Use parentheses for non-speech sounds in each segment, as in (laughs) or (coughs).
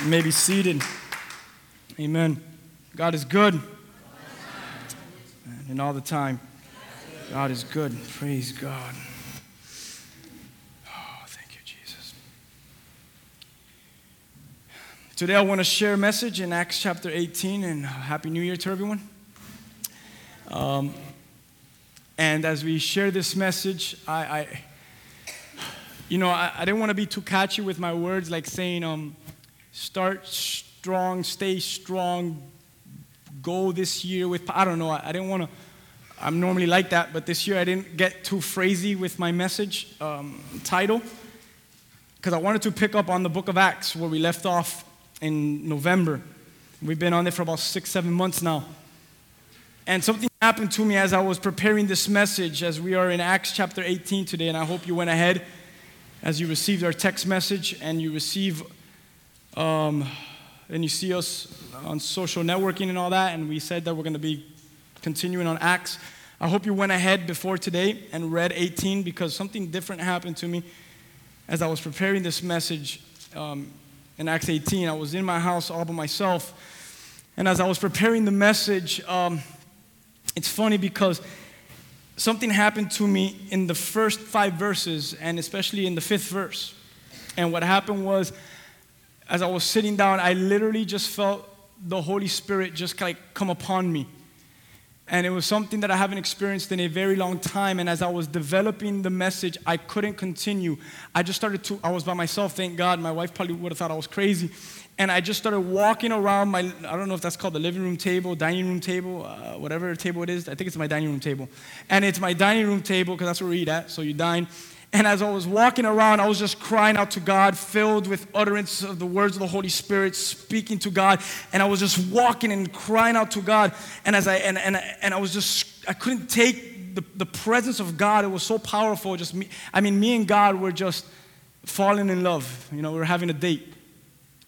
You may be seated. Amen. God is good. And all the time. God is good. Praise God. Oh, thank you, Jesus. Today I want to share a message in Acts chapter 18, and Happy New Year to everyone. Um, and as we share this message, I, I you know, I, I didn't want to be too catchy with my words, like saying, um, start strong, stay strong, go this year with, I don't know, I, I didn't want to, I'm normally like that, but this year I didn't get too crazy with my message um, title because I wanted to pick up on the book of Acts where we left off in November. We've been on it for about six, seven months now. And something happened to me as I was preparing this message, as we are in Acts chapter 18 today, and I hope you went ahead as you received our text message and you receive um, and you see us on social networking and all that, and we said that we're going to be continuing on Acts. I hope you went ahead before today and read 18 because something different happened to me as I was preparing this message um, in Acts 18. I was in my house all by myself, and as I was preparing the message, um, it's funny because something happened to me in the first five verses, and especially in the fifth verse. And what happened was, as I was sitting down, I literally just felt the Holy Spirit just like come upon me. And it was something that I haven't experienced in a very long time. And as I was developing the message, I couldn't continue. I just started to, I was by myself, thank God. My wife probably would have thought I was crazy. And I just started walking around my, I don't know if that's called the living room table, dining room table, uh, whatever table it is. I think it's my dining room table. And it's my dining room table because that's where we eat at. So you dine. And as I was walking around, I was just crying out to God, filled with utterance of the words of the Holy Spirit, speaking to God. And I was just walking and crying out to God. And as I and and, and I was just I couldn't take the, the presence of God. It was so powerful. Just me, I mean, me and God were just falling in love. You know, we were having a date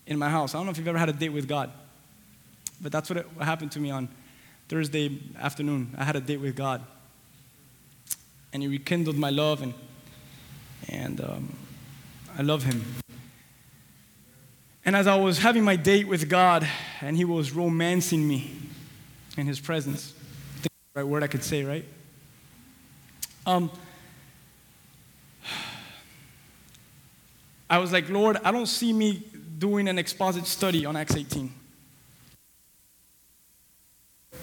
in my house. I don't know if you've ever had a date with God, but that's what, it, what happened to me on Thursday afternoon. I had a date with God. And He rekindled my love and and um, I love him. And as I was having my date with God, and he was romancing me in his presence, the right word I could say, right? Um, I was like, Lord, I don't see me doing an exposit study on Acts 18.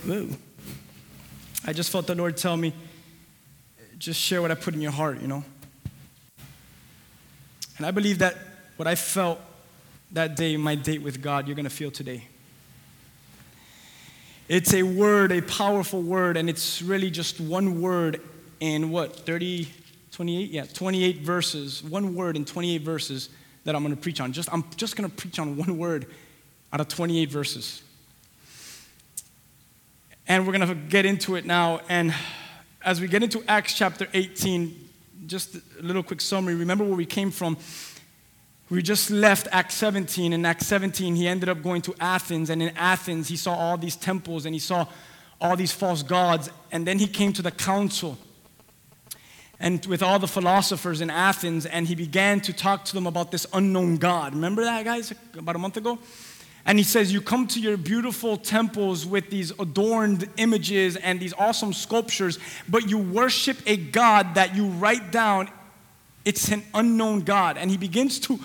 Whoa. I just felt the Lord tell me, just share what I put in your heart, you know? And I believe that what I felt that day, my date with God, you're going to feel today. It's a word, a powerful word, and it's really just one word in what, 30, 28? Yeah, 28 verses. One word in 28 verses that I'm going to preach on. Just, I'm just going to preach on one word out of 28 verses. And we're going to get into it now. And as we get into Acts chapter 18, just a little quick summary. Remember where we came from. We just left Acts 17. In Acts 17, he ended up going to Athens. And in Athens, he saw all these temples and he saw all these false gods. And then he came to the council and with all the philosophers in Athens. And he began to talk to them about this unknown God. Remember that, guys, about a month ago? And he says, You come to your beautiful temples with these adorned images and these awesome sculptures, but you worship a God that you write down. It's an unknown God. And he begins to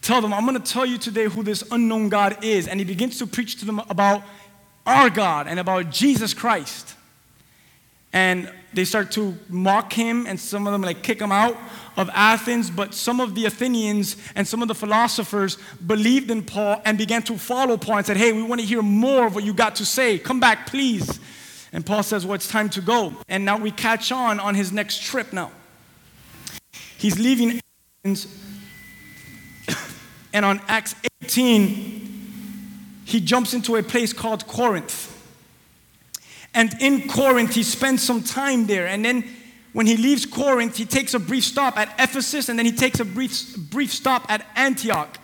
tell them, I'm going to tell you today who this unknown God is. And he begins to preach to them about our God and about Jesus Christ. And they start to mock him, and some of them like kick him out of Athens. But some of the Athenians and some of the philosophers believed in Paul and began to follow Paul and said, Hey, we want to hear more of what you got to say. Come back, please. And Paul says, Well, it's time to go. And now we catch on on his next trip now. He's leaving Athens, (coughs) and on Acts 18, he jumps into a place called Corinth. And in Corinth, he spends some time there. And then when he leaves Corinth, he takes a brief stop at Ephesus and then he takes a brief, brief stop at Antioch.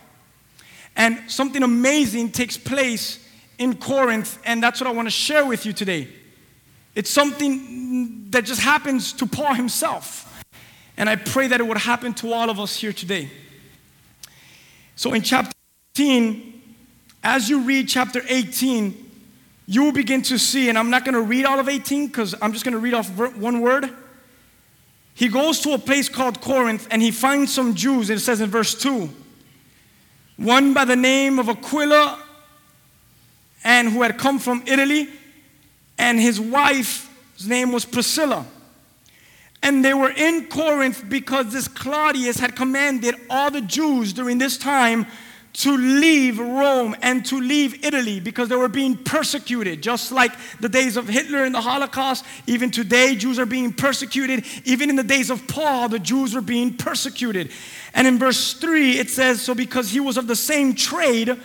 And something amazing takes place in Corinth, and that's what I want to share with you today. It's something that just happens to Paul himself. And I pray that it would happen to all of us here today. So in chapter 15, as you read chapter 18, you will begin to see, and I'm not going to read all of 18 because I'm just going to read off one word. He goes to a place called Corinth and he finds some Jews, it says in verse 2. One by the name of Aquila, and who had come from Italy, and his wife's name was Priscilla. And they were in Corinth because this Claudius had commanded all the Jews during this time to leave Rome and to leave Italy because they were being persecuted. Just like the days of Hitler and the Holocaust, even today, Jews are being persecuted. Even in the days of Paul, the Jews were being persecuted. And in verse 3, it says, So because he was of the same trade,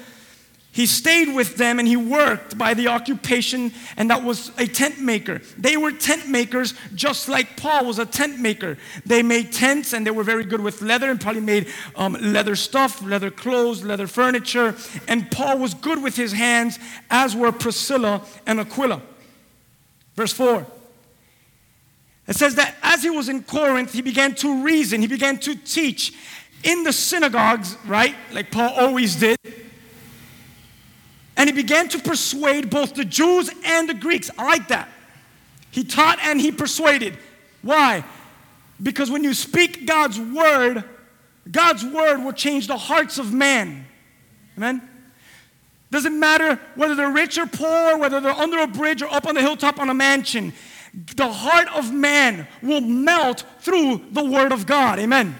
he stayed with them and he worked by the occupation, and that was a tent maker. They were tent makers just like Paul was a tent maker. They made tents and they were very good with leather and probably made um, leather stuff, leather clothes, leather furniture. And Paul was good with his hands, as were Priscilla and Aquila. Verse 4. It says that as he was in Corinth, he began to reason, he began to teach in the synagogues, right? Like Paul always did. And he began to persuade both the Jews and the Greeks. I like that. He taught and he persuaded. Why? Because when you speak God's word, God's word will change the hearts of man. Amen? Doesn't matter whether they're rich or poor, whether they're under a bridge or up on the hilltop on a mansion. The heart of man will melt through the word of God. Amen.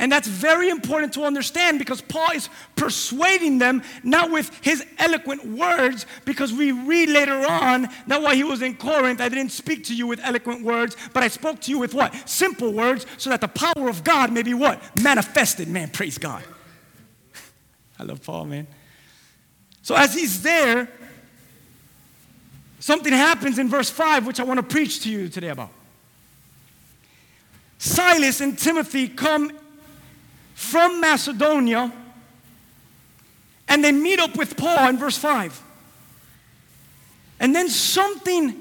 And that's very important to understand because Paul is persuading them not with his eloquent words, because we read later on that while he was in Corinth, I didn't speak to you with eloquent words, but I spoke to you with what? Simple words, so that the power of God may be what? Manifested. Man, praise God. (laughs) I love Paul, man. So as he's there, something happens in verse 5, which I want to preach to you today about. Silas and Timothy come from Macedonia and they meet up with Paul in verse 5. And then something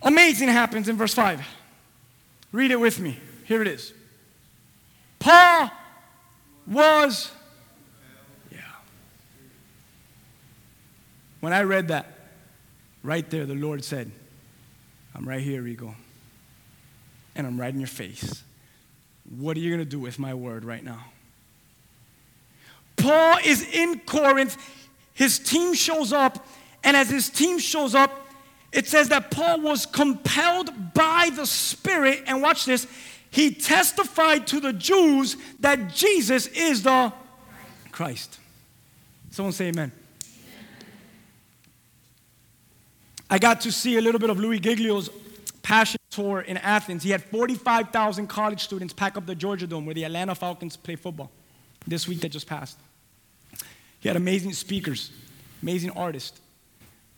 amazing happens in verse 5. Read it with me. Here it is. Paul was, yeah. When I read that, right there, the Lord said, I'm right here, Rigo. And I'm right in your face. What are you going to do with my word right now? Paul is in Corinth. His team shows up. And as his team shows up, it says that Paul was compelled by the Spirit. And watch this. He testified to the Jews that Jesus is the Christ. Someone say amen. I got to see a little bit of Louis Giglio's Passion Tour in Athens, he had 45,000 college students pack up the Georgia Dome where the Atlanta Falcons play football this week that just passed. He had amazing speakers, amazing artists.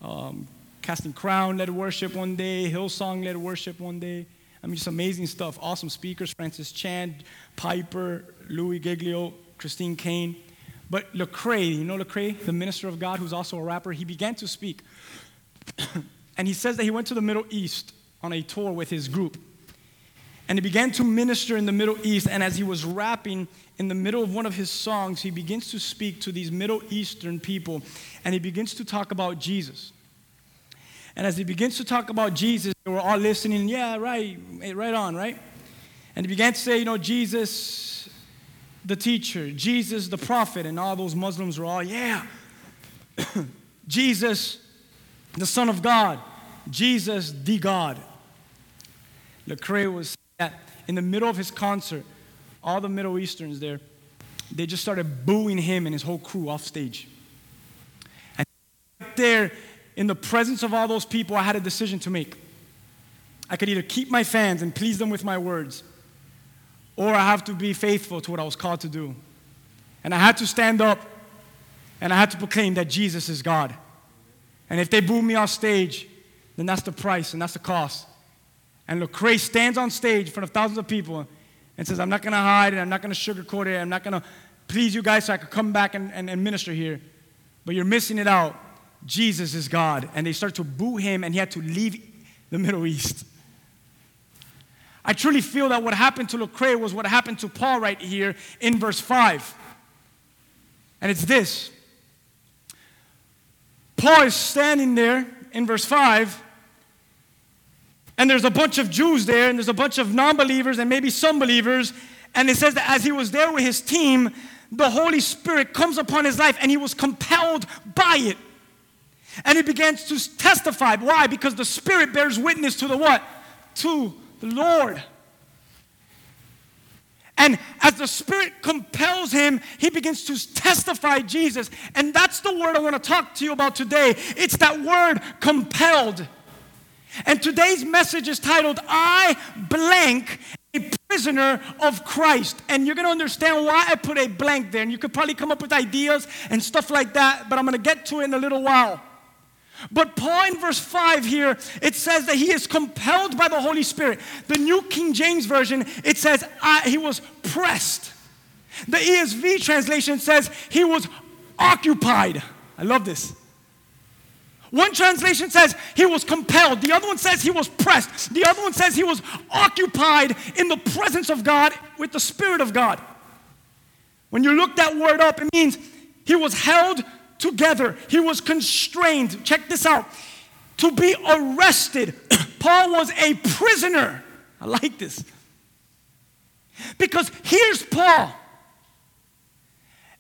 Um, Casting Crown led worship one day, Hillsong led worship one day. I mean, just amazing stuff. Awesome speakers Francis Chan, Piper, Louis Giglio, Christine Caine. But Lecrae, you know Lecrae, the minister of God, who's also a rapper, he began to speak. (coughs) and he says that he went to the Middle East on a tour with his group. And he began to minister in the Middle East. And as he was rapping in the middle of one of his songs, he begins to speak to these Middle Eastern people and he begins to talk about Jesus. And as he begins to talk about Jesus, they were all listening, yeah, right, right on, right? And he began to say, you know, Jesus, the teacher, Jesus, the prophet, and all those Muslims were all, yeah, (clears throat) Jesus, the Son of God, Jesus, the God. Lecrae was that in the middle of his concert, all the Middle Easterns there, they just started booing him and his whole crew off stage. And there, in the presence of all those people, I had a decision to make. I could either keep my fans and please them with my words, or I have to be faithful to what I was called to do. And I had to stand up and I had to proclaim that Jesus is God. And if they boo me off stage, then that's the price and that's the cost. And Lecrae stands on stage in front of thousands of people and says, I'm not going to hide and I'm not going to sugarcoat it. I'm not going to please you guys so I could come back and, and, and minister here. But you're missing it out. Jesus is God. And they start to boo him, and he had to leave the Middle East. I truly feel that what happened to Lecrae was what happened to Paul right here in verse 5. And it's this Paul is standing there in verse 5, and there's a bunch of Jews there, and there's a bunch of non believers, and maybe some believers. And it says that as he was there with his team, the Holy Spirit comes upon his life, and he was compelled by it. And he begins to testify. Why? Because the Spirit bears witness to the what? To the Lord. And as the Spirit compels him, he begins to testify Jesus. And that's the word I want to talk to you about today. It's that word compelled. And today's message is titled, I blank a prisoner of Christ. And you're going to understand why I put a blank there. And you could probably come up with ideas and stuff like that, but I'm going to get to it in a little while. But Paul in verse 5 here, it says that he is compelled by the Holy Spirit. The New King James Version, it says he was pressed. The ESV translation says he was occupied. I love this. One translation says he was compelled. The other one says he was pressed. The other one says he was occupied in the presence of God with the Spirit of God. When you look that word up, it means he was held together. He was constrained. Check this out. To be arrested. (clears throat) Paul was a prisoner. I like this. Because here's Paul.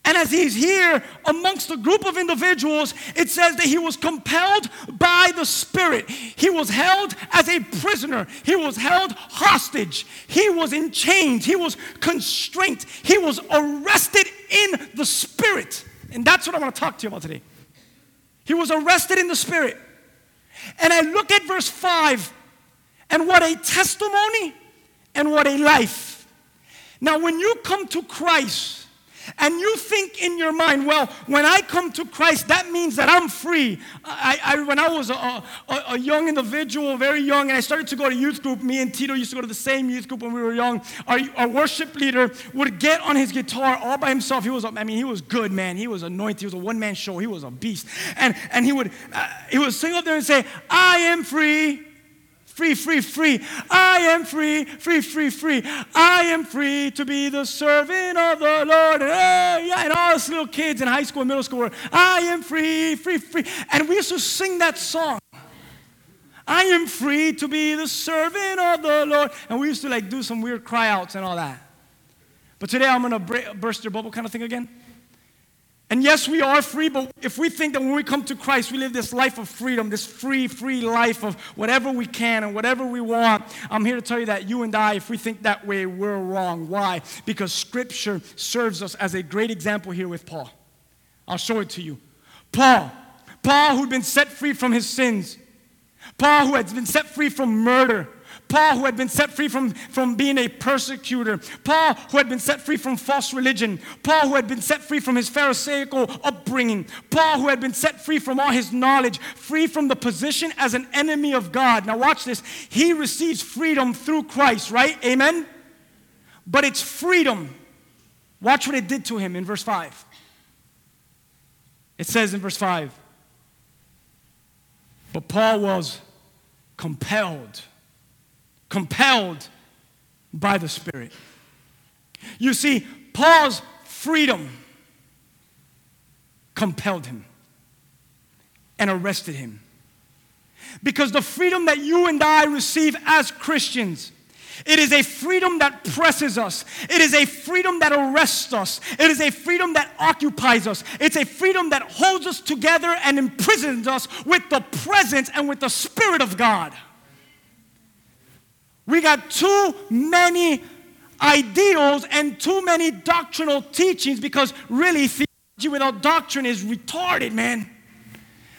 And as he's here amongst a group of individuals, it says that he was compelled by the Spirit. He was held as a prisoner. He was held hostage. He was in chains. He was constrained. He was arrested in the Spirit. And that's what I want to talk to you about today. He was arrested in the spirit. And I look at verse 5, and what a testimony and what a life. Now, when you come to Christ, and you think in your mind, well, when I come to Christ, that means that I'm free. I, I, when I was a, a, a, young individual, very young, and I started to go to youth group, me and Tito used to go to the same youth group when we were young. Our, our worship leader would get on his guitar all by himself. He was, I mean, he was good, man. He was anointed. He was a one man show. He was a beast. And, and he, would, uh, he would sing up there and say, I am free free, free, free. I am free, free, free, free. I am free to be the servant of the Lord. And, uh, yeah, and all us little kids in high school and middle school were, I am free, free, free. And we used to sing that song. I am free to be the servant of the Lord. And we used to like do some weird cry outs and all that. But today I'm going to burst your bubble kind of thing again. And yes, we are free, but if we think that when we come to Christ, we live this life of freedom, this free, free life of whatever we can and whatever we want, I'm here to tell you that you and I, if we think that way, we're wrong. Why? Because Scripture serves us as a great example here with Paul. I'll show it to you. Paul, Paul who'd been set free from his sins, Paul who had been set free from murder, Paul, who had been set free from, from being a persecutor. Paul, who had been set free from false religion. Paul, who had been set free from his Pharisaical upbringing. Paul, who had been set free from all his knowledge, free from the position as an enemy of God. Now, watch this. He receives freedom through Christ, right? Amen? But it's freedom. Watch what it did to him in verse 5. It says in verse 5 But Paul was compelled compelled by the Spirit. You see, Paul's freedom compelled him and arrested him. Because the freedom that you and I receive as Christians, it is a freedom that presses us. It is a freedom that arrests us. It is a freedom that occupies us. It's a freedom that holds us together and imprisons us with the presence and with the Spirit of God. We got too many ideals and too many doctrinal teachings because really theology without doctrine is retarded, man.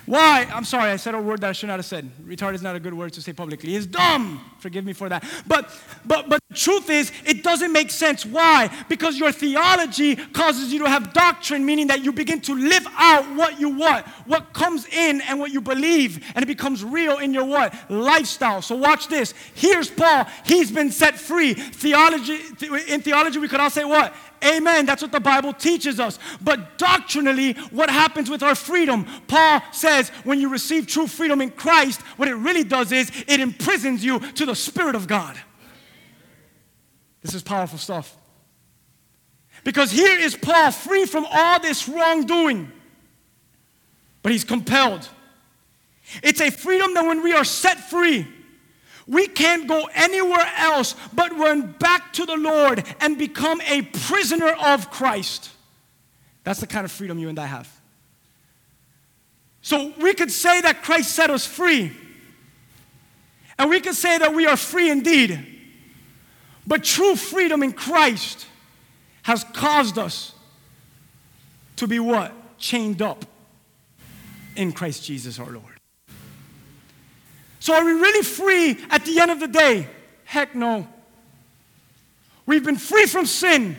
Why? I'm sorry, I said a word that I should not have said. Retard is not a good word to say publicly. It's dumb. Forgive me for that. But but but the truth is, it doesn't make sense. Why? Because your theology causes you to have doctrine, meaning that you begin to live out what you want, what comes in and what you believe, and it becomes real in your what? Lifestyle. So watch this. Here's Paul. He's been set free. Theology in theology, we could all say what? Amen. That's what the Bible teaches us. But doctrinally, what happens with our freedom? Paul says when you receive true freedom in Christ, what it really does is it imprisons you to the Spirit of God. This is powerful stuff. Because here is Paul free from all this wrongdoing. but he's compelled. It's a freedom that when we are set free, we can't go anywhere else but run back to the Lord and become a prisoner of Christ. That's the kind of freedom you and I have. So we could say that Christ set us free, and we could say that we are free indeed. But true freedom in Christ has caused us to be what? Chained up in Christ Jesus our Lord. So are we really free at the end of the day? Heck no. We've been free from sin,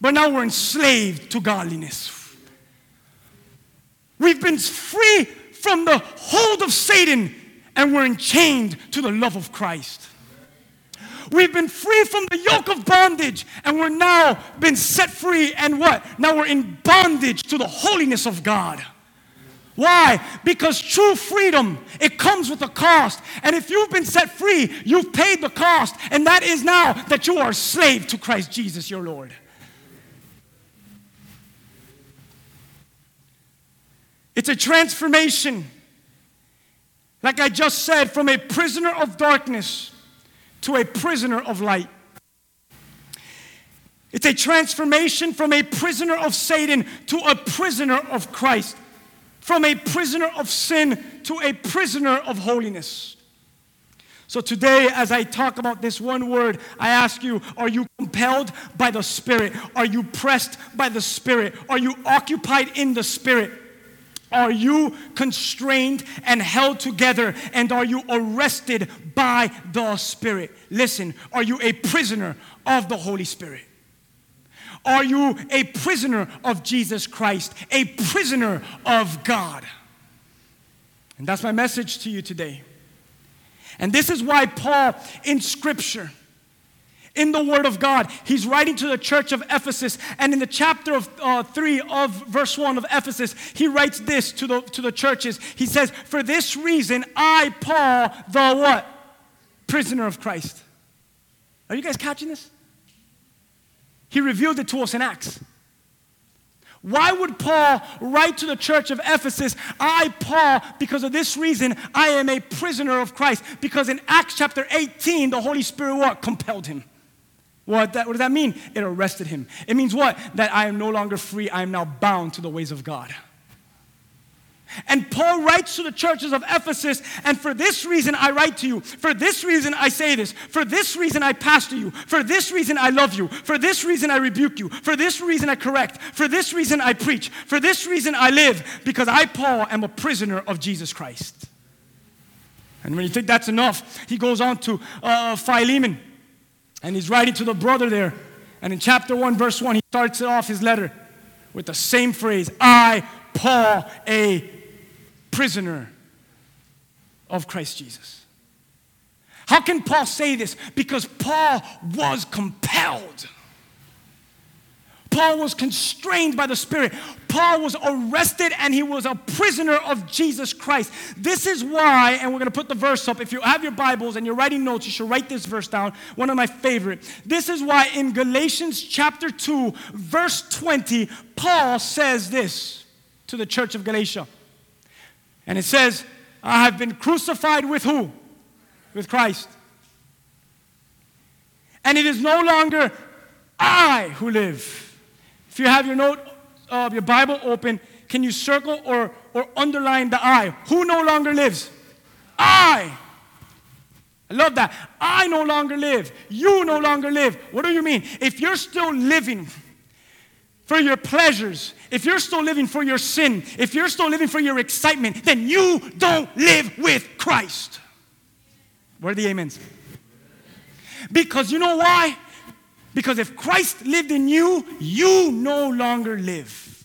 but now we're enslaved to godliness. We've been free from the hold of Satan, and we're enchained to the love of Christ. We've been free from the yoke of bondage, and we're now been set free, and what? Now we're in bondage to the holiness of God. Why? Because true freedom, it comes with a cost. And if you've been set free, you've paid the cost. And that is now that you are a slave to Christ Jesus, your Lord. It's a transformation, like I just said, from a prisoner of darkness to a prisoner of light. It's a transformation from a prisoner of Satan to a prisoner of Christ from a prisoner of sin to a prisoner of holiness. So today, as I talk about this one word, I ask you are you compelled by the Spirit? Are you pressed by the Spirit? Are you occupied in the Spirit? Are you constrained and held together? And are you arrested by the Spirit? Listen, are you a prisoner of the Holy Spirit? Are you a prisoner of Jesus Christ, a prisoner of God? And that's my message to you today. And this is why Paul, in Scripture, in the Word of God, he's writing to the church of Ephesus. And in the chapter of uh, 3 of verse 1 of Ephesus, he writes this to the, to the churches. He says, For this reason, I, Paul, the what? Prisoner of Christ. Are you guys catching this? He revealed it to us in Acts. Why would Paul write to the church of Ephesus, I, Paul, because of this reason, I am a prisoner of Christ? Because in Acts chapter 18, the Holy Spirit what? Compelled him. What, that, what does that mean? It arrested him. It means what? That I am no longer free, I am now bound to the ways of God. And Paul writes to the churches of Ephesus, and for this reason I write to you. For this reason I say this. For this reason I pastor you. For this reason I love you. For this reason I rebuke you. For this reason I correct. For this reason I preach. For this reason I live, because I, Paul, am a prisoner of Jesus Christ. And when you think that's enough, he goes on to uh, Philemon, and he's writing to the brother there. And in chapter 1, verse 1, he starts off his letter with the same phrase I, Paul, a prisoner of Christ Jesus. How can Paul say this? Because Paul was compelled. Paul was constrained by the Spirit. Paul was arrested and he was a prisoner of Jesus Christ. This is why, and we're going to put the verse up. If you have your Bibles and you're writing notes, you should write this verse down. One of my favorite. This is why in Galatians chapter 2, verse 20, Paul says this to the church of Galatia. And it says, I have been crucified with who? With Christ. And it is no longer I who live. If you have your note of your Bible open, can you circle or, or underline the I? Who no longer lives? I. I love that. I no longer live. You no longer live. What do you mean? If you're still living for your pleasures, if you're still living for your sin, if you're still living for your excitement, then you don't live with Christ. Where are the amens? Because you know why? Because if Christ lived in you, you no longer live.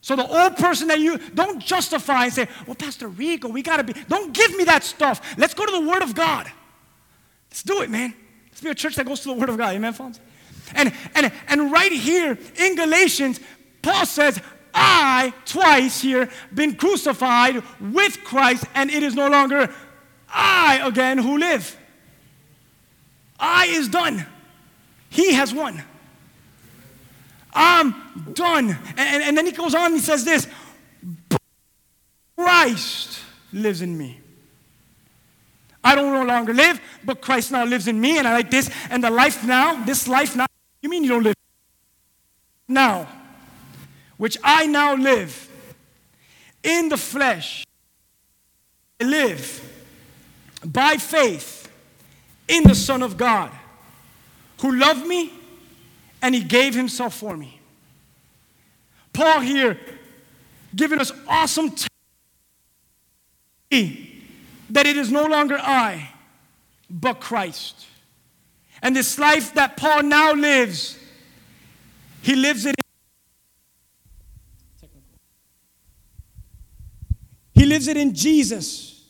So the old person that you don't justify and say, well, Pastor Rico, we gotta be, don't give me that stuff. Let's go to the Word of God. Let's do it, man. Let's be a church that goes to the Word of God. Amen, friends? And, and, and right here in Galatians, Paul says, I, twice here, been crucified with Christ, and it is no longer I again who live. I is done. He has won. I'm done. And, and then he goes on and he says this Christ lives in me. I don't no longer live, but Christ now lives in me, and I like this. And the life now, this life now, you mean you don't live now, which I now live in the flesh. I live by faith in the Son of God who loved me and he gave himself for me. Paul here giving us awesome t- that it is no longer I, but Christ. And this life that Paul now lives, he lives it. He lives it in Jesus.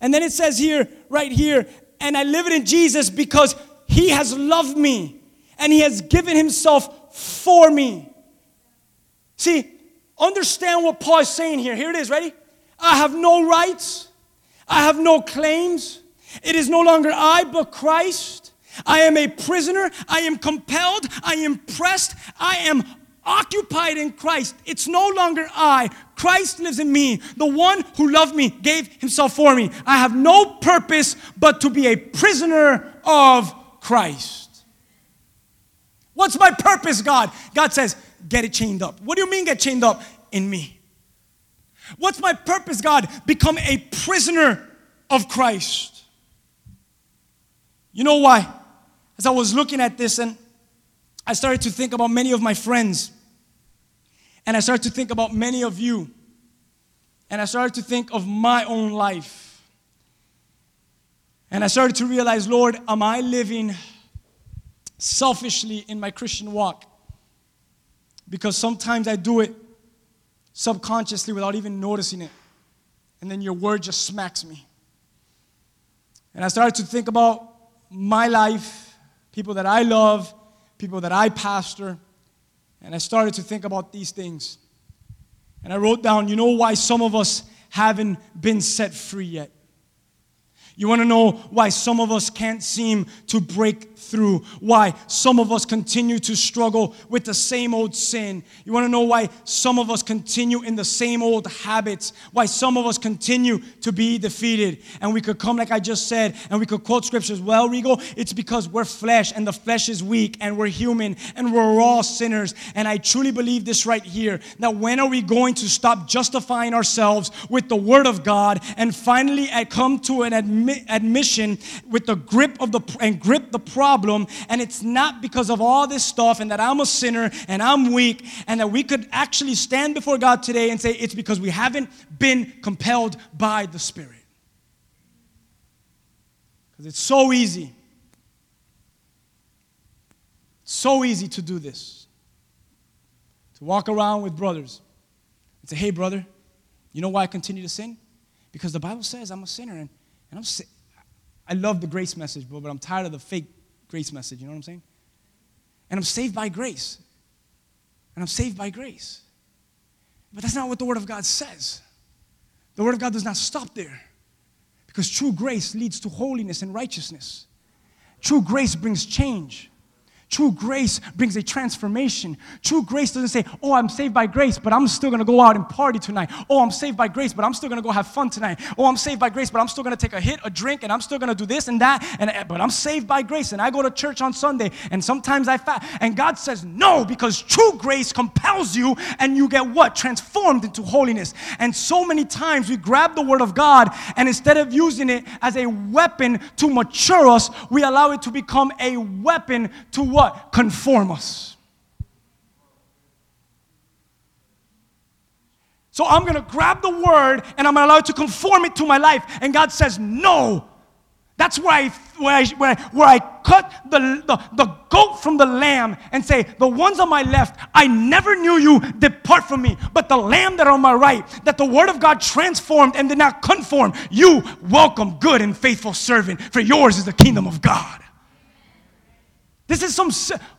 And then it says here, right here, and I live it in Jesus because he has loved me and he has given himself for me. See, understand what Paul is saying here. Here it is, ready? I have no rights, I have no claims. It is no longer I, but Christ. I am a prisoner. I am compelled. I am pressed. I am occupied in Christ. It's no longer I. Christ lives in me. The one who loved me gave himself for me. I have no purpose but to be a prisoner of Christ. What's my purpose, God? God says, get it chained up. What do you mean get chained up? In me. What's my purpose, God? Become a prisoner of Christ. You know why? As I was looking at this and I started to think about many of my friends, and I started to think about many of you, and I started to think of my own life. And I started to realize, Lord, am I living selfishly in my Christian walk? Because sometimes I do it subconsciously without even noticing it. And then your word just smacks me. And I started to think about my life, people that I love, people that I pastor, and I started to think about these things. And I wrote down, you know why some of us haven't been set free yet? You want to know why some of us can't seem to break through? Why some of us continue to struggle with the same old sin? You want to know why some of us continue in the same old habits? Why some of us continue to be defeated? And we could come, like I just said, and we could quote scriptures. Well, Regal, it's because we're flesh and the flesh is weak and we're human and we're all sinners. And I truly believe this right here that when are we going to stop justifying ourselves with the Word of God and finally uh, come to an admission? admission with the grip of the and grip the problem and it's not because of all this stuff and that I'm a sinner and I'm weak and that we could actually stand before God today and say it's because we haven't been compelled by the Spirit. Because it's so easy. So easy to do this. To walk around with brothers and say, hey, brother, you know why I continue to sin? Because the Bible says I'm a sinner and, and I'm, I love the grace message, bro, but I'm tired of the fake grace message. You know what I'm saying? And I'm saved by grace. And I'm saved by grace. But that's not what the Word of God says. The Word of God does not stop there. Because true grace leads to holiness and righteousness. True grace brings change. True grace brings a transformation. True grace doesn't say, Oh, I'm saved by grace, but I'm still gonna go out and party tonight. Oh, I'm saved by grace, but I'm still gonna go have fun tonight. Oh, I'm saved by grace, but I'm still gonna take a hit, a drink, and I'm still gonna do this and that. And eh, but I'm saved by grace, and I go to church on Sunday, and sometimes I fast. And God says, No, because true grace compels you, and you get what? Transformed into holiness. And so many times we grab the word of God, and instead of using it as a weapon to mature us, we allow it to become a weapon to what? Conform us. So I'm going to grab the word and I'm going to allow it to conform it to my life. And God says, no. That's where I, where I, where I, where I cut the, the, the goat from the lamb and say, The ones on my left, I never knew you, depart from me. But the lamb that are on my right, that the word of God transformed and did not conform, you welcome, good and faithful servant, for yours is the kingdom of God. This is some,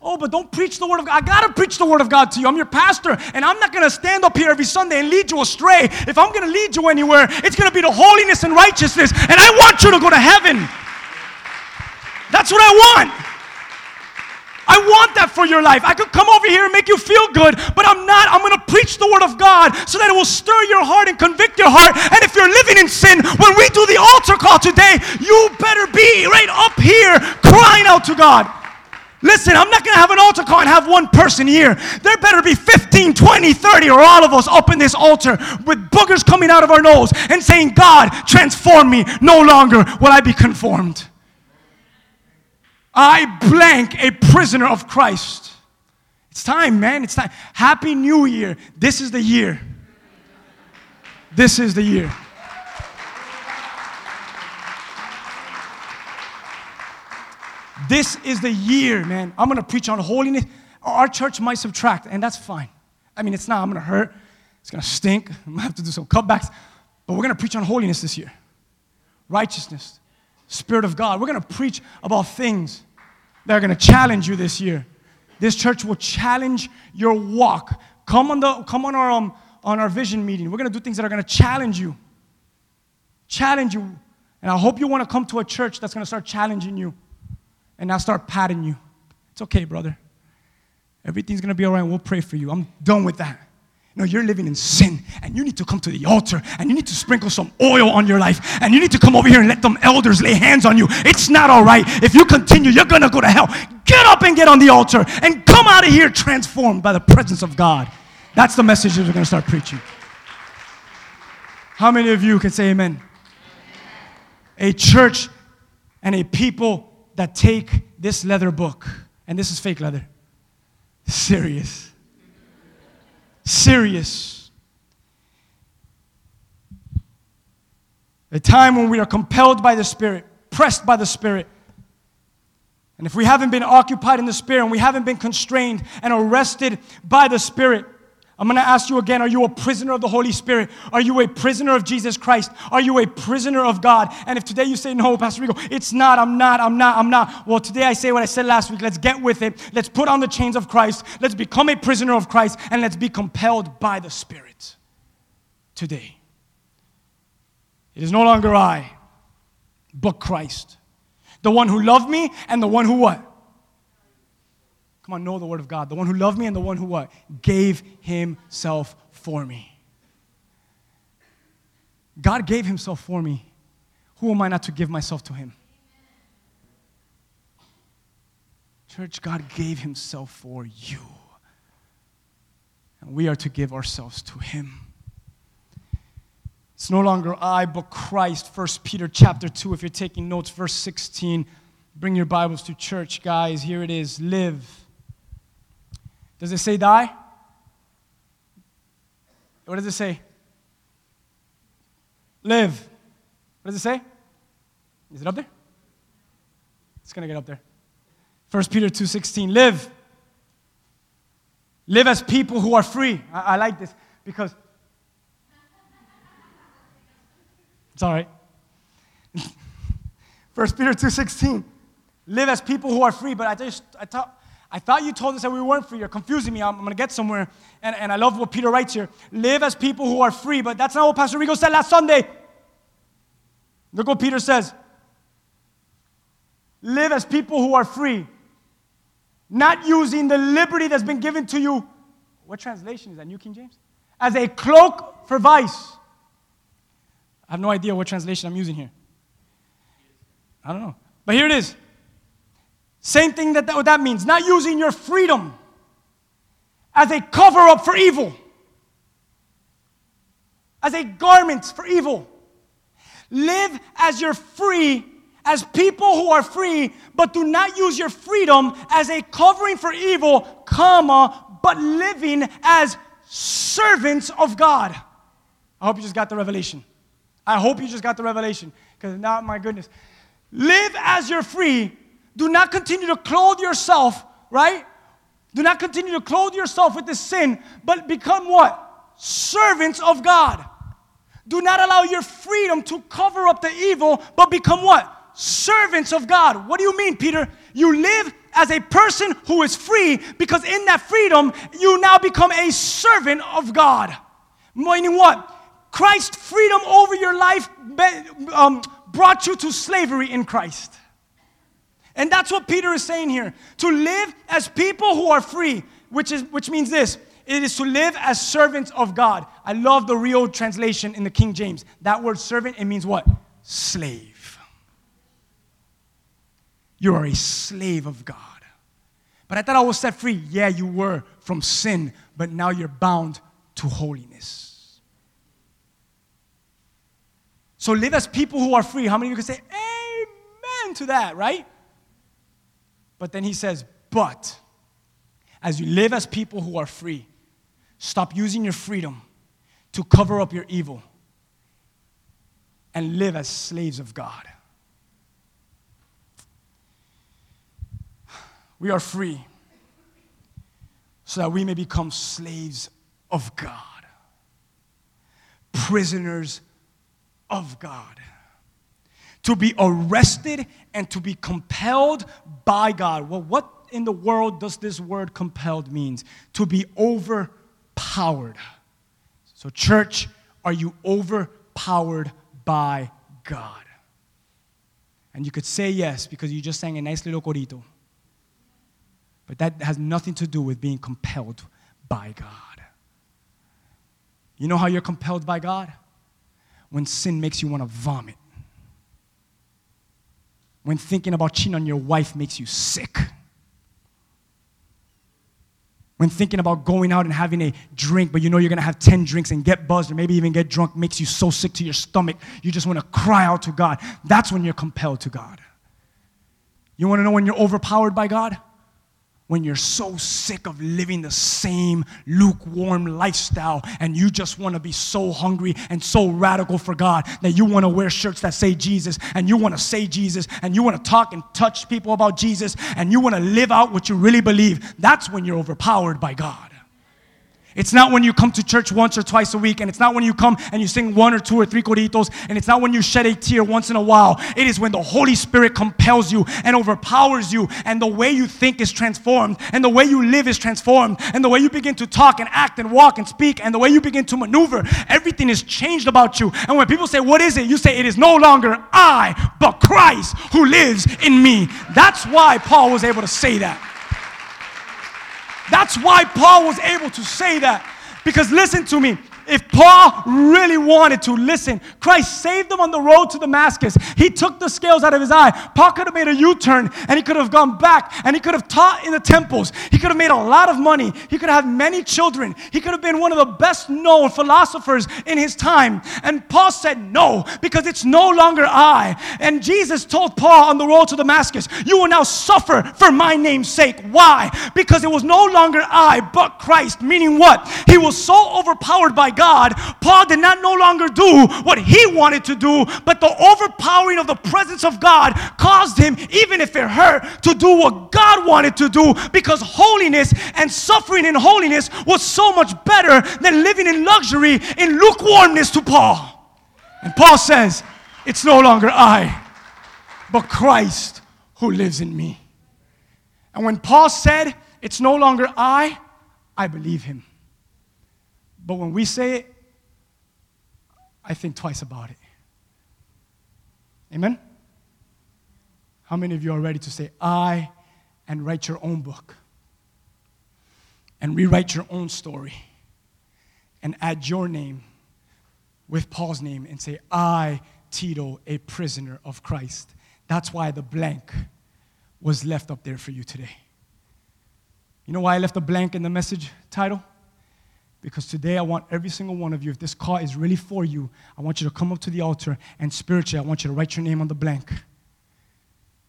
oh, but don't preach the word of God. I gotta preach the word of God to you. I'm your pastor, and I'm not gonna stand up here every Sunday and lead you astray. If I'm gonna lead you anywhere, it's gonna be to holiness and righteousness, and I want you to go to heaven. That's what I want. I want that for your life. I could come over here and make you feel good, but I'm not. I'm gonna preach preach the word of God so that it will stir your heart and convict your heart. And if you're living in sin, when we do the altar call today, you better be right up here crying out to God. Listen, I'm not going to have an altar call and have one person here. There better be 15, 20, 30, or all of us up in this altar with boogers coming out of our nose and saying, God, transform me. No longer will I be conformed. I blank a prisoner of Christ. It's time, man. It's time. Happy New Year. This is the year. This is the year. This is the year, man. I'm going to preach on holiness. Our church might subtract, and that's fine. I mean, it's not, I'm going to hurt. It's going to stink. (laughs) I'm going to have to do some cutbacks. But we're going to preach on holiness this year righteousness, Spirit of God. We're going to preach about things that are going to challenge you this year. This church will challenge your walk. Come on, the, come on, our, um, on our vision meeting. We're going to do things that are going to challenge you. Challenge you. And I hope you want to come to a church that's going to start challenging you and I start patting you. It's okay, brother. Everything's gonna be all right. We'll pray for you. I'm done with that. No, you're living in sin, and you need to come to the altar, and you need to sprinkle some oil on your life, and you need to come over here and let them elders lay hands on you. It's not all right. If you continue, you're gonna go to hell. Get up and get on the altar, and come out of here transformed by the presence of God. That's the message that we're gonna start preaching. How many of you can say amen? A church and a people that take this leather book, and this is fake leather, serious. Serious. A time when we are compelled by the Spirit, pressed by the Spirit. And if we haven't been occupied in the Spirit and we haven't been constrained and arrested by the Spirit, I'm going to ask you again are you a prisoner of the Holy Spirit? Are you a prisoner of Jesus Christ? Are you a prisoner of God? And if today you say, no, Pastor Rico, it's not, I'm not, I'm not, I'm not. Well, today I say what I said last week. Let's get with it. Let's put on the chains of Christ. Let's become a prisoner of Christ and let's be compelled by the Spirit today. It is no longer I, but Christ. The one who loved me and the one who what? Come on, know the word of God. The one who loved me and the one who what? Gave himself for me. God gave himself for me. Who am I not to give myself to him? Church, God gave himself for you. And we are to give ourselves to him. It's no longer I, but Christ. 1 Peter chapter 2. If you're taking notes, verse 16. Bring your Bibles to church, guys. Here it is. Live does it say die? What does it say? Live. What does it say? Is it up there? It's going to get up there. 1 Peter 2:16. Live. Live as people who are free. I, I like this because it's all right. (laughs) 1 Peter 2:16. Live as people who are free. But I just I thought I thought you told us that we weren't free. You're confusing me. I'm, I'm going to get somewhere. And, and I love what Peter writes here. Live as people who are free. But that's not what Pastor Rico said last Sunday. Look what Peter says. Live as people who are free, not using the liberty that's been given to you. What translation is that? New King James? As a cloak for vice. I have no idea what translation I'm using here. I don't know. But here it is. Same thing that, that what that means. Not using your freedom as a cover up for evil, as a garment for evil. Live as you're free, as people who are free, but do not use your freedom as a covering for evil, comma, but living as servants of God. I hope you just got the revelation. I hope you just got the revelation. Because now, my goodness. Live as you're free, do not continue to clothe yourself, right? Do not continue to clothe yourself with this sin, but become what? Servants of God. Do not allow your freedom to cover up the evil, but become what? Servants of God. What do you mean, Peter? You live as a person who is free because in that freedom, you now become a servant of God. Meaning what? Christ's freedom over your life um, brought you to slavery in Christ. And that's what Peter is saying here. To live as people who are free, which, is, which means this It is to live as servants of God. I love the real translation in the King James. That word servant, it means what? Slave. You are a slave of God. But I thought I was set free. Yeah, you were from sin, but now you're bound to holiness. So live as people who are free. How many of you can say amen to that, right? But then he says, but as you live as people who are free, stop using your freedom to cover up your evil and live as slaves of God. We are free so that we may become slaves of God, prisoners of God. To be arrested and to be compelled by God. Well, what in the world does this word compelled means? To be overpowered. So, church, are you overpowered by God? And you could say yes because you just sang a nice little corito. But that has nothing to do with being compelled by God. You know how you're compelled by God? When sin makes you want to vomit. When thinking about cheating on your wife makes you sick. When thinking about going out and having a drink, but you know you're gonna have 10 drinks and get buzzed or maybe even get drunk makes you so sick to your stomach, you just wanna cry out to God. That's when you're compelled to God. You wanna know when you're overpowered by God? When you're so sick of living the same lukewarm lifestyle and you just want to be so hungry and so radical for God that you want to wear shirts that say Jesus and you want to say Jesus and you want to talk and touch people about Jesus and you want to live out what you really believe, that's when you're overpowered by God. It's not when you come to church once or twice a week, and it's not when you come and you sing one or two or three coritos, and it's not when you shed a tear once in a while. It is when the Holy Spirit compels you and overpowers you, and the way you think is transformed, and the way you live is transformed, and the way you begin to talk and act and walk and speak, and the way you begin to maneuver, everything is changed about you. And when people say, What is it? you say, It is no longer I, but Christ who lives in me. That's why Paul was able to say that. That's why Paul was able to say that. Because listen to me, if Paul really wanted to listen, Christ saved him on the road to Damascus. He took the scales out of his eye. Paul could have made a U turn and he could have gone back and he could have taught in the temples. He could have made a lot of money. He could have had many children. He could have been one of the best known philosophers in his time. And Paul said no because it's no longer I. And Jesus told Paul on the road to Damascus, You will now suffer for my name's sake. Why? Because it was no longer I but Christ. Meaning what? He was so overpowered by God, Paul did not no longer do what he wanted to do, but the overpowering of the presence of God caused him, even if it hurt, to do what God wanted to do because holiness and suffering in holiness was so much better than living in luxury in lukewarmness to Paul. And Paul says, It's no longer I, but Christ who lives in me. And when Paul said, It's no longer I, I believe him. But when we say it, I think twice about it. Amen? How many of you are ready to say I and write your own book and rewrite your own story and add your name with Paul's name and say, I, Tito, a prisoner of Christ? That's why the blank was left up there for you today. You know why I left a blank in the message title? Because today I want every single one of you, if this call is really for you, I want you to come up to the altar and spiritually, I want you to write your name on the blank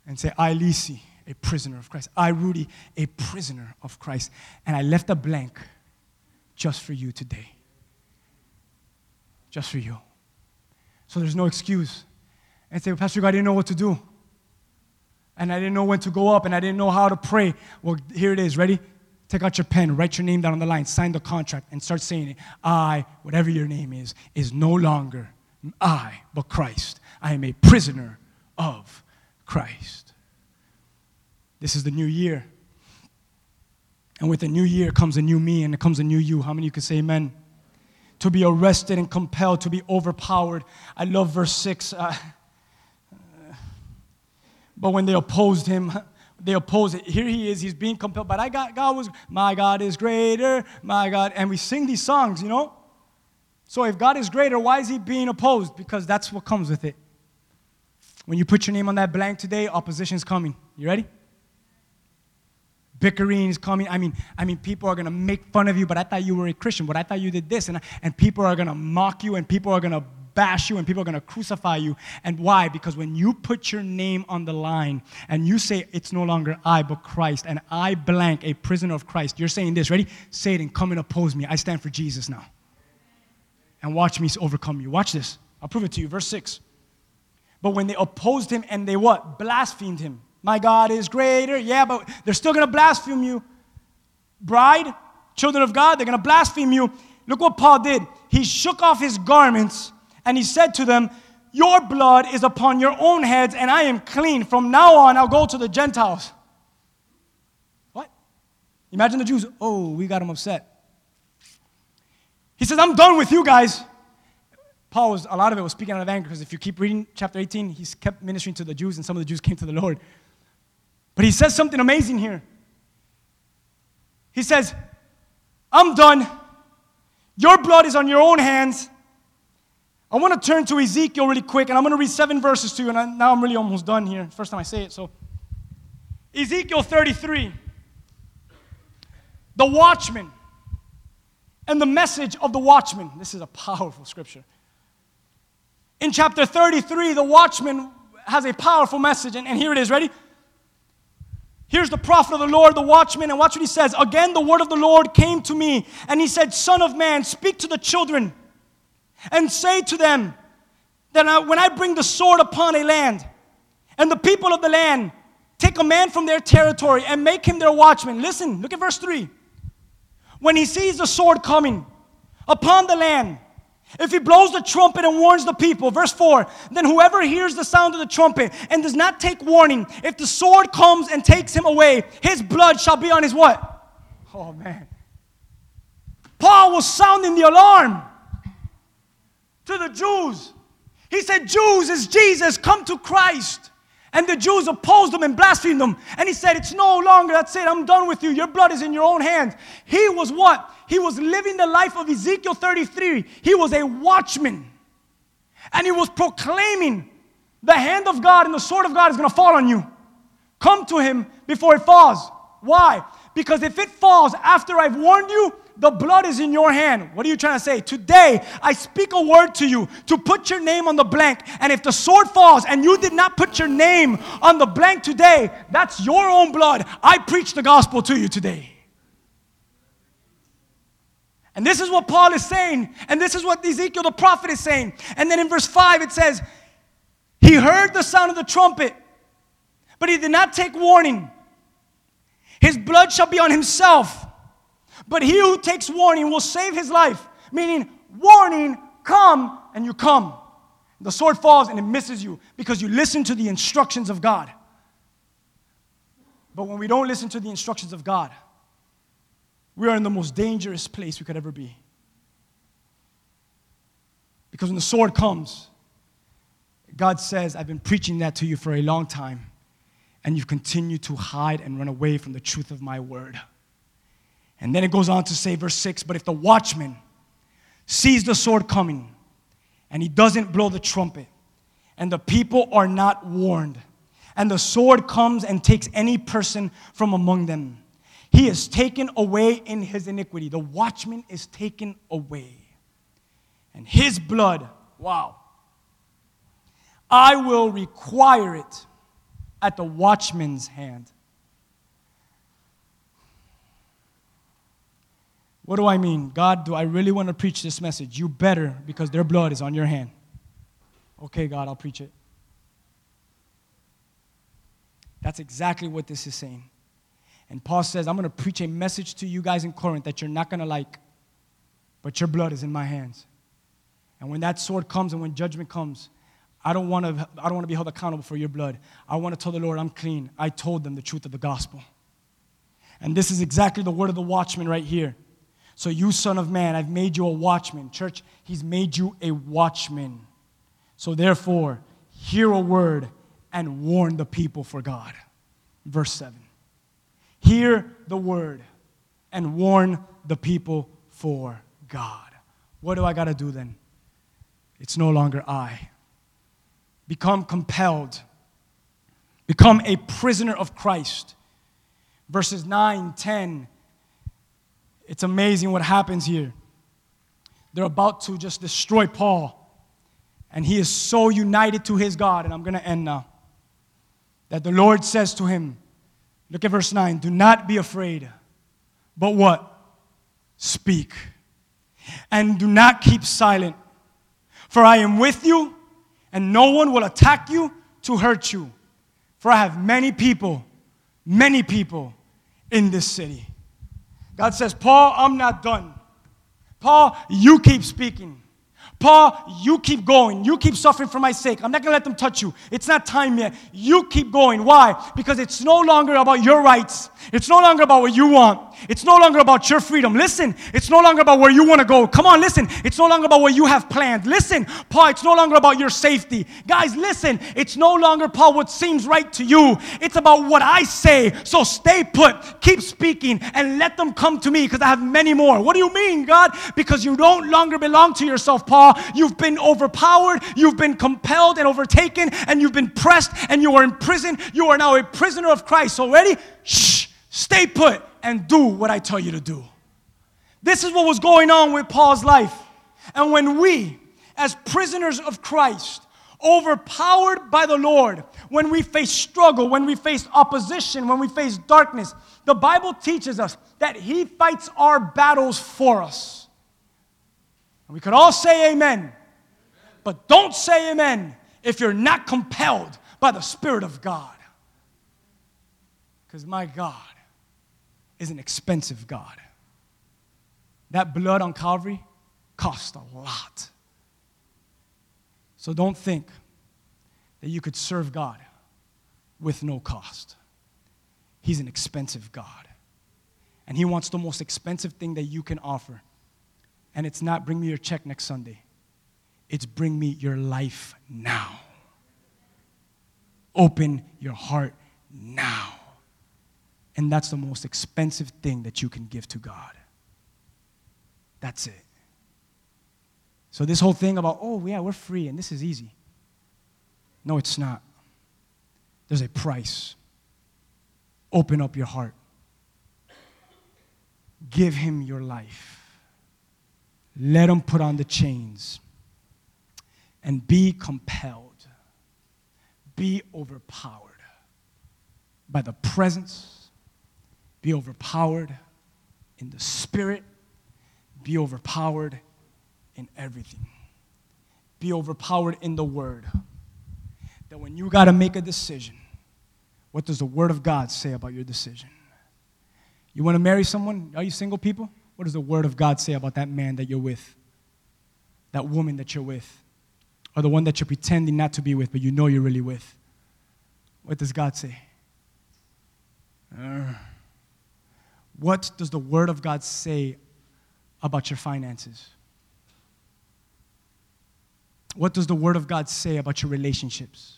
and say, I, Lisi, a prisoner of Christ. I, Rudy, a prisoner of Christ. And I left a blank just for you today. Just for you. So there's no excuse. And say, Pastor, I didn't know what to do. And I didn't know when to go up and I didn't know how to pray. Well, here it is. Ready? Take out your pen, write your name down on the line, sign the contract, and start saying it. I, whatever your name is, is no longer I, but Christ. I am a prisoner of Christ. This is the new year. And with the new year comes a new me and it comes a new you. How many of you can say amen? To be arrested and compelled, to be overpowered. I love verse 6. Uh, (laughs) but when they opposed him, (laughs) they oppose it. Here he is, he's being compelled, but I got God was my God is greater, my God, and we sing these songs, you know? So if God is greater, why is he being opposed? Because that's what comes with it. When you put your name on that blank today, opposition is coming. You ready? Bickering is coming. I mean, I mean, people are gonna make fun of you, but I thought you were a Christian, but I thought you did this, and, and people are gonna mock you, and people are gonna bash you and people are going to crucify you. And why? Because when you put your name on the line and you say, It's no longer I, but Christ, and I blank, a prisoner of Christ, you're saying this, ready? Satan, come and oppose me. I stand for Jesus now. And watch me overcome you. Watch this. I'll prove it to you. Verse 6. But when they opposed him and they what? Blasphemed him. My God is greater. Yeah, but they're still going to blaspheme you. Bride, children of God, they're going to blaspheme you. Look what Paul did. He shook off his garments and he said to them, Your blood is upon your own heads, and I am clean. From now on, I'll go to the Gentiles. What? Imagine the Jews. Oh, we got him upset. He says, I'm done with you guys. Paul was, a lot of it was speaking out of anger because if you keep reading chapter 18, he's kept ministering to the Jews, and some of the Jews (laughs) came to the Lord. But he says something amazing here. He says, I'm done. Your blood is on your own hands. I want to turn to Ezekiel really quick, and I'm going to read seven verses to you, and I, now I'm really almost done here. First time I say it, so. Ezekiel 33, the watchman, and the message of the watchman. This is a powerful scripture. In chapter 33, the watchman has a powerful message, and, and here it is. Ready? Here's the prophet of the Lord, the watchman, and watch what he says. Again, the word of the Lord came to me, and he said, Son of man, speak to the children and say to them that I, when I bring the sword upon a land, and the people of the land take a man from their territory and make him their watchman. Listen, look at verse 3. When he sees the sword coming upon the land, if he blows the trumpet and warns the people, verse 4, then whoever hears the sound of the trumpet and does not take warning, if the sword comes and takes him away, his blood shall be on his what? Oh man. Paul was sounding the alarm to the Jews. He said, Jews is Jesus, come to Christ. And the Jews opposed him and blasphemed him. And he said, It's no longer, that's it, I'm done with you. Your blood is in your own hands. He was what? He was living the life of Ezekiel 33. He was a watchman. And he was proclaiming the hand of God and the sword of God is going to fall on you. Come to him before it falls. Why? Because if it falls after I've warned you, the blood is in your hand. What are you trying to say? Today, I speak a word to you to put your name on the blank. And if the sword falls and you did not put your name on the blank today, that's your own blood. I preach the gospel to you today. And this is what Paul is saying. And this is what Ezekiel the prophet is saying. And then in verse 5, it says, He heard the sound of the trumpet, but he did not take warning. His blood shall be on himself but he who takes warning will save his life. Meaning, warning, come, and you come. The sword falls and it misses you because you listen to the instructions of God. But when we don't listen to the instructions of God, we are in the most dangerous place we could ever be. Because when the sword comes, God says, I've been preaching that to you for a long time, and you've continued to hide and run away from the truth of my word. And then it goes on to say, verse 6 But if the watchman sees the sword coming and he doesn't blow the trumpet, and the people are not warned, and the sword comes and takes any person from among them, he is taken away in his iniquity. The watchman is taken away. And his blood, wow, I will require it at the watchman's hand. What do I mean? God, do I really want to preach this message? You better, because their blood is on your hand. Okay, God, I'll preach it. That's exactly what this is saying. And Paul says, I'm going to preach a message to you guys in Corinth that you're not going to like, but your blood is in my hands. And when that sword comes and when judgment comes, I don't want to, I don't want to be held accountable for your blood. I want to tell the Lord, I'm clean. I told them the truth of the gospel. And this is exactly the word of the watchman right here. So, you, son of man, I've made you a watchman. Church, he's made you a watchman. So, therefore, hear a word and warn the people for God. Verse 7. Hear the word and warn the people for God. What do I got to do then? It's no longer I. Become compelled. Become a prisoner of Christ. Verses 9, 10. It's amazing what happens here. They're about to just destroy Paul. And he is so united to his God. And I'm going to end now. That the Lord says to him, look at verse 9, do not be afraid, but what? Speak. And do not keep silent, for I am with you, and no one will attack you to hurt you. For I have many people, many people in this city. God says, Paul, I'm not done. Paul, you keep speaking. Paul, you keep going. You keep suffering for my sake. I'm not going to let them touch you. It's not time yet. You keep going. Why? Because it's no longer about your rights. It's no longer about what you want. It's no longer about your freedom. Listen, it's no longer about where you want to go. Come on, listen. It's no longer about what you have planned. Listen, Paul, it's no longer about your safety. Guys, listen. It's no longer, Paul, what seems right to you. It's about what I say. So stay put, keep speaking, and let them come to me because I have many more. What do you mean, God? Because you don't longer belong to yourself, Paul. You've been overpowered, you've been compelled and overtaken, and you've been pressed, and you are in prison. You are now a prisoner of Christ. Already? Shh. Stay put and do what I tell you to do. This is what was going on with Paul's life. And when we, as prisoners of Christ, overpowered by the Lord, when we face struggle, when we face opposition, when we face darkness, the Bible teaches us that He fights our battles for us. And we could all say amen, but don't say amen if you're not compelled by the Spirit of God. Because my God is an expensive God. That blood on Calvary cost a lot. So don't think that you could serve God with no cost. He's an expensive God. And He wants the most expensive thing that you can offer. And it's not bring me your check next Sunday, it's bring me your life now. Open your heart now. And that's the most expensive thing that you can give to God. That's it. So, this whole thing about, oh, yeah, we're free and this is easy. No, it's not. There's a price. Open up your heart, give Him your life, let Him put on the chains, and be compelled, be overpowered by the presence be overpowered in the spirit, be overpowered in everything. Be overpowered in the word. That when you got to make a decision, what does the word of God say about your decision? You want to marry someone? Are you single people? What does the word of God say about that man that you're with? That woman that you're with? Or the one that you're pretending not to be with, but you know you're really with? What does God say? Uh, what does the Word of God say about your finances? What does the Word of God say about your relationships?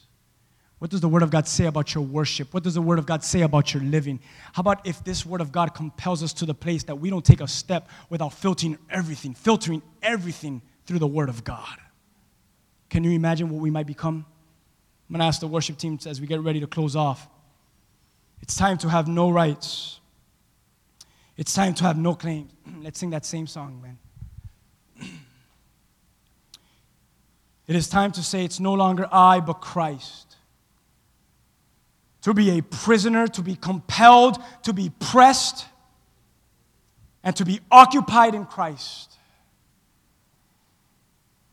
What does the Word of God say about your worship? What does the Word of God say about your living? How about if this Word of God compels us to the place that we don't take a step without filtering everything, filtering everything through the Word of God? Can you imagine what we might become? I'm going to ask the worship team as we get ready to close off. It's time to have no rights it's time to have no claims. (clears throat) Let's sing that same song, man. (clears throat) It is time to say it's no longer I, but Christ. To be a prisoner, to be compelled, to be pressed, and to be occupied in Christ.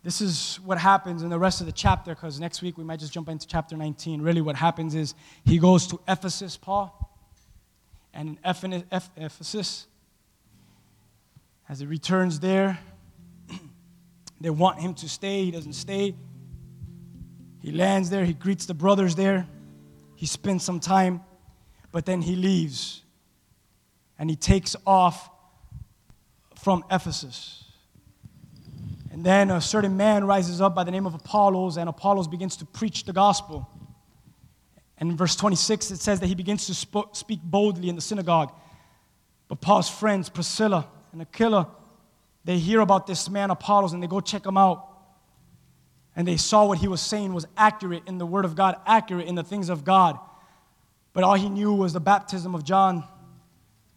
This is what happens in the rest of the chapter, because next week we might just jump into chapter 19. Really, what happens is he goes to Ephesus, Paul and in Ephesus, as he returns there, (clears throat) they want him to stay. He doesn't stay. He lands there, he greets the brothers there, he spends some time, but then he leaves and he takes off from Ephesus. And then a certain man rises up by the name of Apollos, and Apollos begins to preach the gospel. And in verse 26, it says that he begins to sp- speak boldly in the synagogue. But Paul's friends, Priscilla and Aquila, they hear about this man Apollos and they go check him out. And they saw what he was saying was accurate in the Word of God, accurate in the things of God. But all he knew was the baptism of John.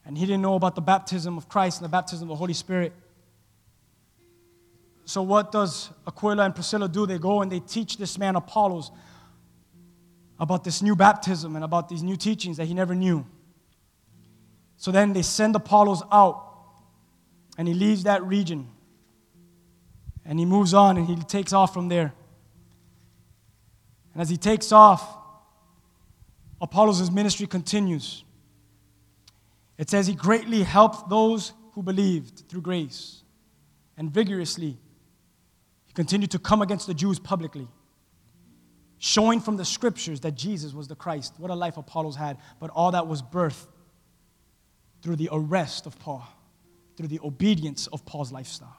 And he didn't know about the baptism of Christ and the baptism of the Holy Spirit. So, what does Aquila and Priscilla do? They go and they teach this man Apollos about this new baptism and about these new teachings that he never knew. So then they send Apollos out, and he leaves that region. And he moves on and he takes off from there. And as he takes off, Apollos' ministry continues. It says he greatly helped those who believed through grace, and vigorously he continued to come against the Jews publicly showing from the scriptures that Jesus was the Christ. What a life Apollos had. But all that was birthed through the arrest of Paul, through the obedience of Paul's lifestyle.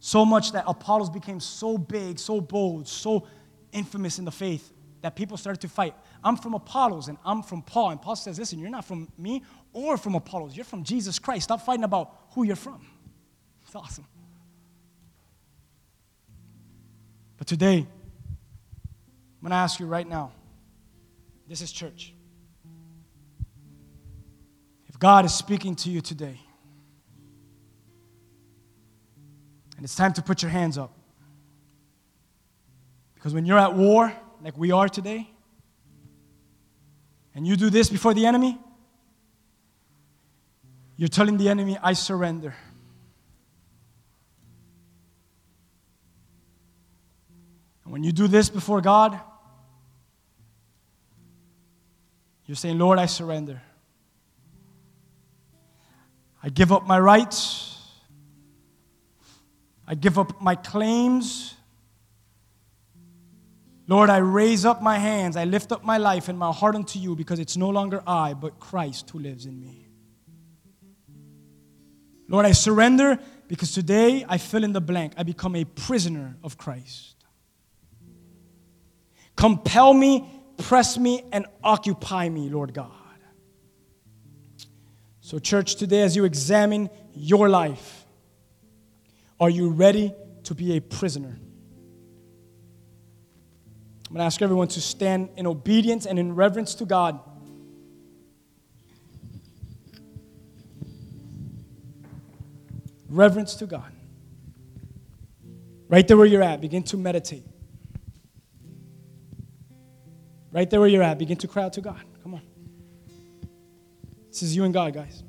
So much that Apollos became so big, so bold, so infamous in the faith that people started to fight. I'm from Apollos and I'm from Paul. And Paul says, Listen, you're not from me or from Apollos. You're from Jesus Christ. Stop fighting about who you're from. It's awesome. But today, I'm going to ask you right now this is church. If God is speaking to you today, and it's time to put your hands up, because when you're at war, like we are today, and you do this before the enemy, you're telling the enemy, I surrender. And when you do this before God, you're saying, Lord, I surrender. I give up my rights. I give up my claims. Lord, I raise up my hands. I lift up my life and my heart unto you because it's no longer I, but Christ who lives in me. Lord, I surrender because today I fill in the blank. I become a prisoner of Christ. Compel me, press me, and occupy me, Lord God. So, church, today as you examine your life, are you ready to be a prisoner? I'm going to ask everyone to stand in obedience and in reverence to God. Reverence to God. Right there where you're at, begin to meditate. Right there where you're at, begin to cry out to God. Come on. This is you and God, guys.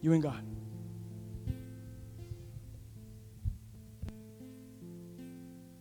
You and God.